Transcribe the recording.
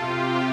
Bye.